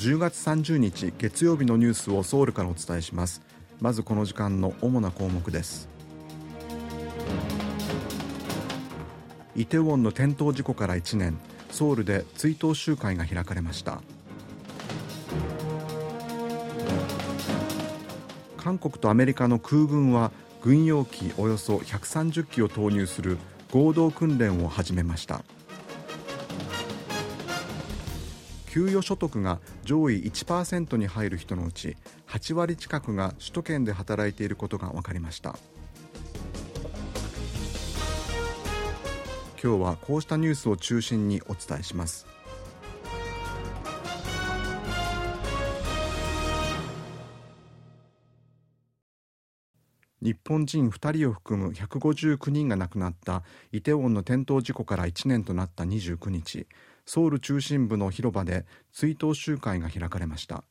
10月30日月曜日のニュースをソウルからお伝えします。まずこの時間の主な項目です。イテウォンの転倒事故から1年。ソウルで追悼集会が開かれました。韓国とアメリカの空軍は軍用機およそ130機を投入する合同訓練を始めました。給与所得が上位1%に入る人のうち8割近くが首都圏で働いていることが分かりました。今日はこうしたニュースを中心にお伝えします。日本人2人を含む159人が亡くなったイテウォンの転倒事故から1年となった29日。ソウル中心部の広場で追悼集会が開かれました。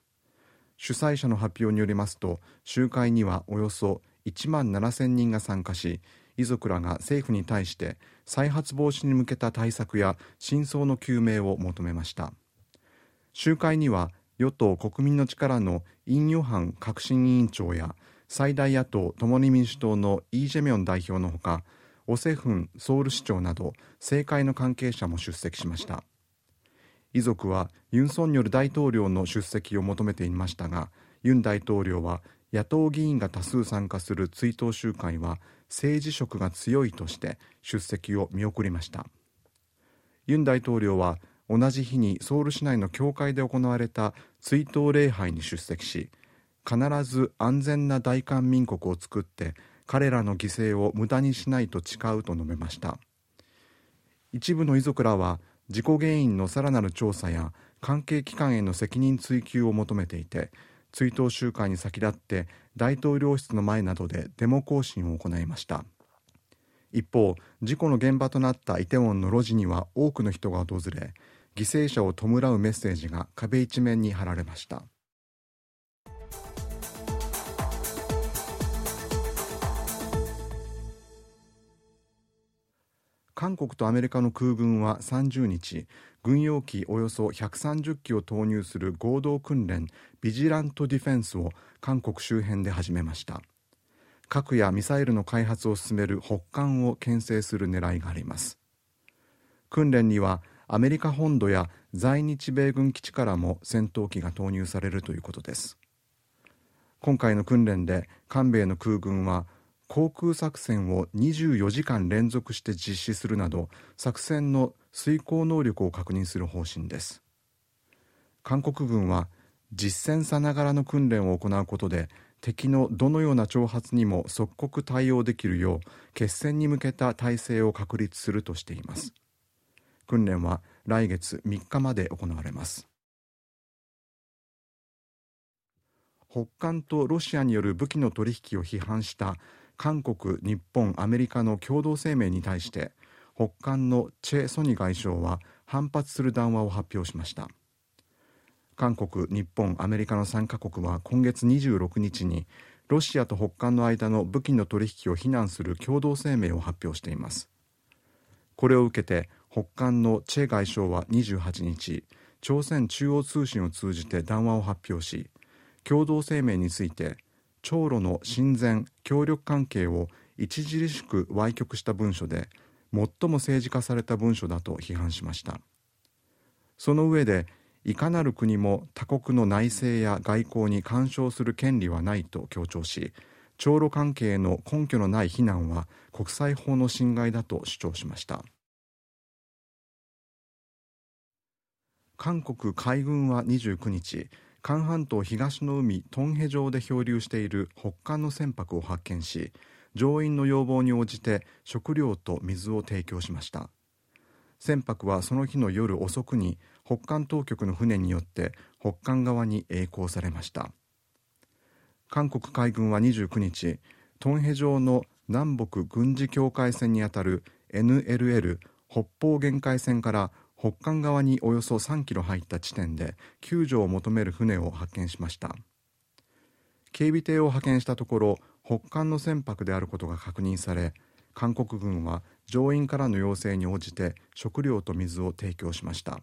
主催者の発表によりますと集会にはおよそ1万7000人が参加し遺族らが政府に対して再発防止に向けた対策や真相の究明を求めました。集会には与党国民の力のイン・ヨハン革新委員長や最大野党共に民主党のイ・ジェミョン代表のほかオセフンソウル市長など政界の関係者も出席しました。遺族はユン・ソンニョル大統領の出席を求めていましたがユン大統領は野党議員が多数参加する追悼集会は政治色が強いとして出席を見送りました。ユン大統領は同じ日にソウル市内の教会で行われた追悼礼拝に出席し必ず安全な大韓民国を作って彼らの犠牲を無駄にしないと誓うと述べました。一部の遺族らは事故原因のさらなる調査や関係機関への責任追及を求めていて追悼集会に先立って大統領室の前などでデモ行進を行いました。一方事故の現場となったイテウォンの路地には多くの人が訪れ犠牲者を弔うメッセージが壁一面に貼られました。韓国とアメリカの空軍は30日軍用機およそ130機を投入する合同訓練ビジラントディフェンスを韓国周辺で始めました。核やミサイルの開発を進める北韓を牽制する狙いがあります。訓練にはアメリカ本土や在日米軍基地からも戦闘機が投入されるということです。今回の訓練で韓米の空軍は航空作戦を24時間連続して実施するなど作戦の遂行能力を確認する方針です。韓国軍は実戦さながらの訓練を行うことで敵のどのような挑発にも即刻対応できるよう決戦に向けた体制を確立するとしています。訓練は来月3日まで行われます。北韓とロシアによる武器の取引を批判した韓国、日本、アメリカの共同声明に対して北韓のチェ・ソニ外相は反発する談話を発表しました。韓国、日本、アメリカの3カ国は今月26日にロシアと北韓の間の武器の取引を非難する共同声明を発表しています。これを受けて北韓のチェ外相は28日朝鮮中央通信を通じて談話を発表し共同声明について朝ロの親善協力関係を著しく歪曲した文書で最も政治化された文書だと批判しました。その上でいかなる国も他国の内政や外交に干渉する権利はないと強調し朝ロ関係の根拠のない非難は国際法の侵害だと主張しました。韓国海軍は29日韓半島東の海トンヘ上で漂流している北韓の船舶を発見し乗員の要望に応じて食料と水を提供しました。船舶はその日の夜遅くに北韓当局の船によって北韓側に曳航されました。韓国海軍は29日トンヘ上の南北軍事境界線にあたる NLL 北方限界線から北韓側におよそ3キロ入った地点で救助を求める船を発見しました。警備艇を派遣したところ北韓の船舶であることが確認され韓国軍は乗員からの要請に応じて食料と水を提供しました。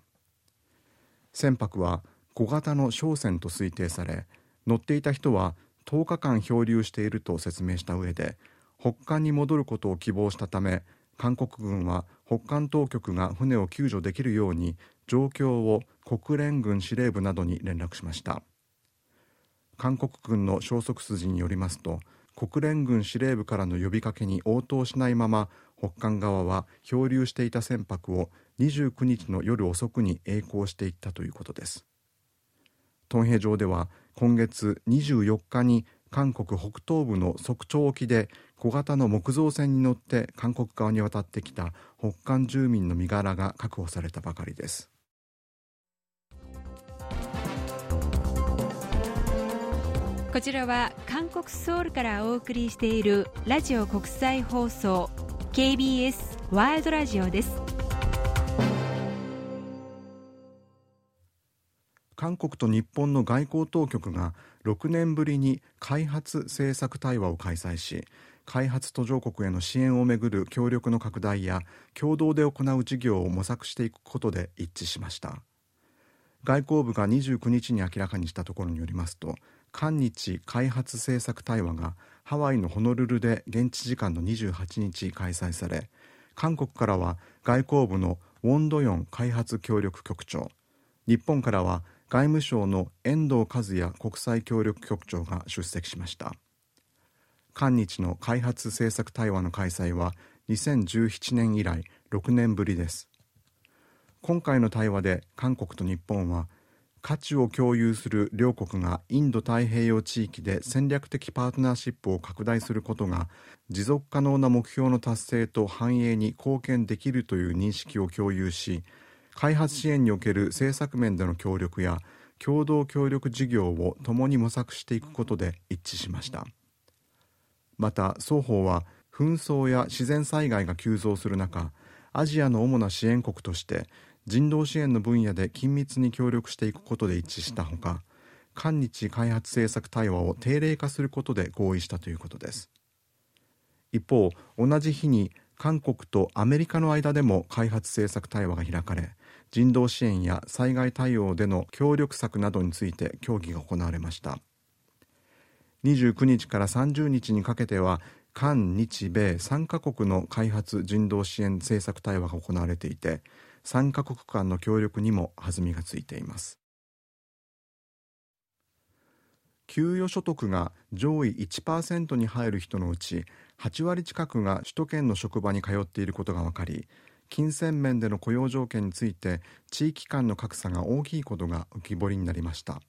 船舶は小型の商船と推定され乗っていた人は10日間漂流していると説明した上で北韓に戻ることを希望したため韓国軍は北韓当局が船を救助できるように状況を国連軍司令部などに連絡しました。韓国軍の消息筋によりますと国連軍司令部からの呼びかけに応答しないまま北韓側は漂流していた船舶を29日の夜遅くに曳航していったということです。トンヘ上では今月24日に韓国北東部の側長沖で小型の木造船に乗って韓国側に渡ってきた北韓住民の身柄が確保されたばかりです。こちらは韓国ソウルからお送りしているラジオ国際放送 KBS ワールドラジオです。韓国と日本の外交当局が6年ぶりに開発政策対話を開催し開発途上国への支援をめぐる協力の拡大や共同で行う事業を模索していくことで一致しました。外交部が29日に明らかにしたところによりますと韓日開発政策対話がハワイのホノルルで現地時間の28日開催され韓国からは外交部のウォンドヨン開発協力局長日本からは外務省の遠藤和也国際協力局長が出席しました。韓日の開発政策対話の開催は2017年以来6年ぶりです。今回の対話で韓国と日本は価値を共有する両国がインド太平洋地域で戦略的パートナーシップを拡大することが持続可能な目標の達成と繁栄に貢献できるという認識を共有し開発支援における政策面での協力や共同協力事業を共に模索していくことで一致しました。また双方は紛争や自然災害が急増する中アジアの主な支援国として人道支援の分野で緊密に協力していくことで一致したほか韓日開発政策対話を定例化することで合意したということです。一方同じ日に韓国とアメリカの間でも開発政策対話が開かれ人道支援や災害対応での協力策などについて協議が行われました。29日から30日にかけては韓日米3カ国の開発人道支援政策対話が行われていて3カ国間の協力にも弾みがついています。給与所得が上位1%に入る人のうち8割近くが首都圏の職場に通っていることが分かり金銭面での雇用条件について地域間の格差が大きいことが浮き彫りになりました。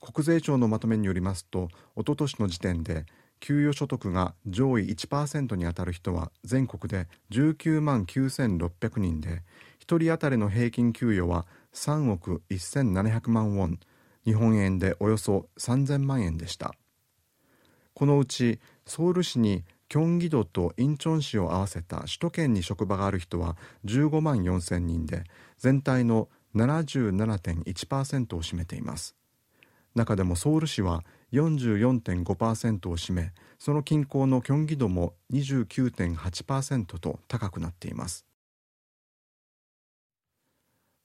国税庁のまとめによりますとおととしの時点で給与所得が上位1%にあたる人は全国で19万9600人で1人当たりの平均給与は3億1700万ウォン日本円でおよそ3000万円でした。このうちソウル市にキョンギ道とインチョン市を合わせた首都圏に職場がある人は15万4000人で全体の77.1%を占めています。中でもソウル市は44.5%を占めその近郊のキョンギ道も29.8%と高くなっています。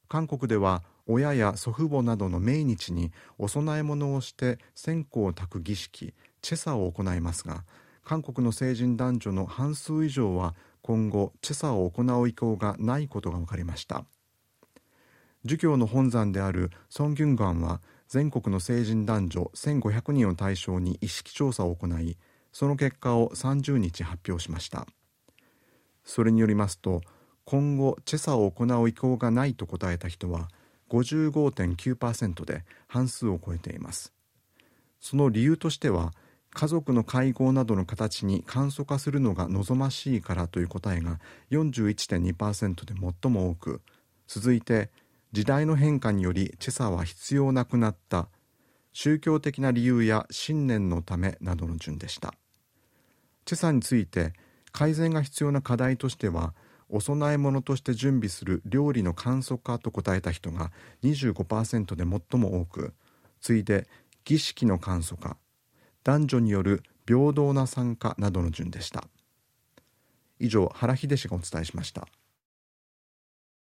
韓国では親や祖父母などの命日にお供え物をして線香を焚く儀式チェサを行いますが韓国の成人男女の半数以上は今後チェサを行う意向がないことが分かりました。儒教の本山であるソン・ギュンガンは全国の成人男女1500人を対象に意識調査を行いその結果を30日発表しました。それによりますと今後チェサを行う意向がないと答えた人は55.9%で半数を超えています。その理由としては家族の会合などの形に簡素化するのが望ましいからという答えが41.2%で最も多く続いて時代の変化によりチェサは必要なくなった宗教的な理由や信念のためなどの順でした。チェサについて改善が必要な課題としてはお供え物として準備する料理の簡素化と答えた人が25%で最も多く次いで儀式の簡素化男女による平等な参加などの順でした。以上原秀氏がお伝えしました。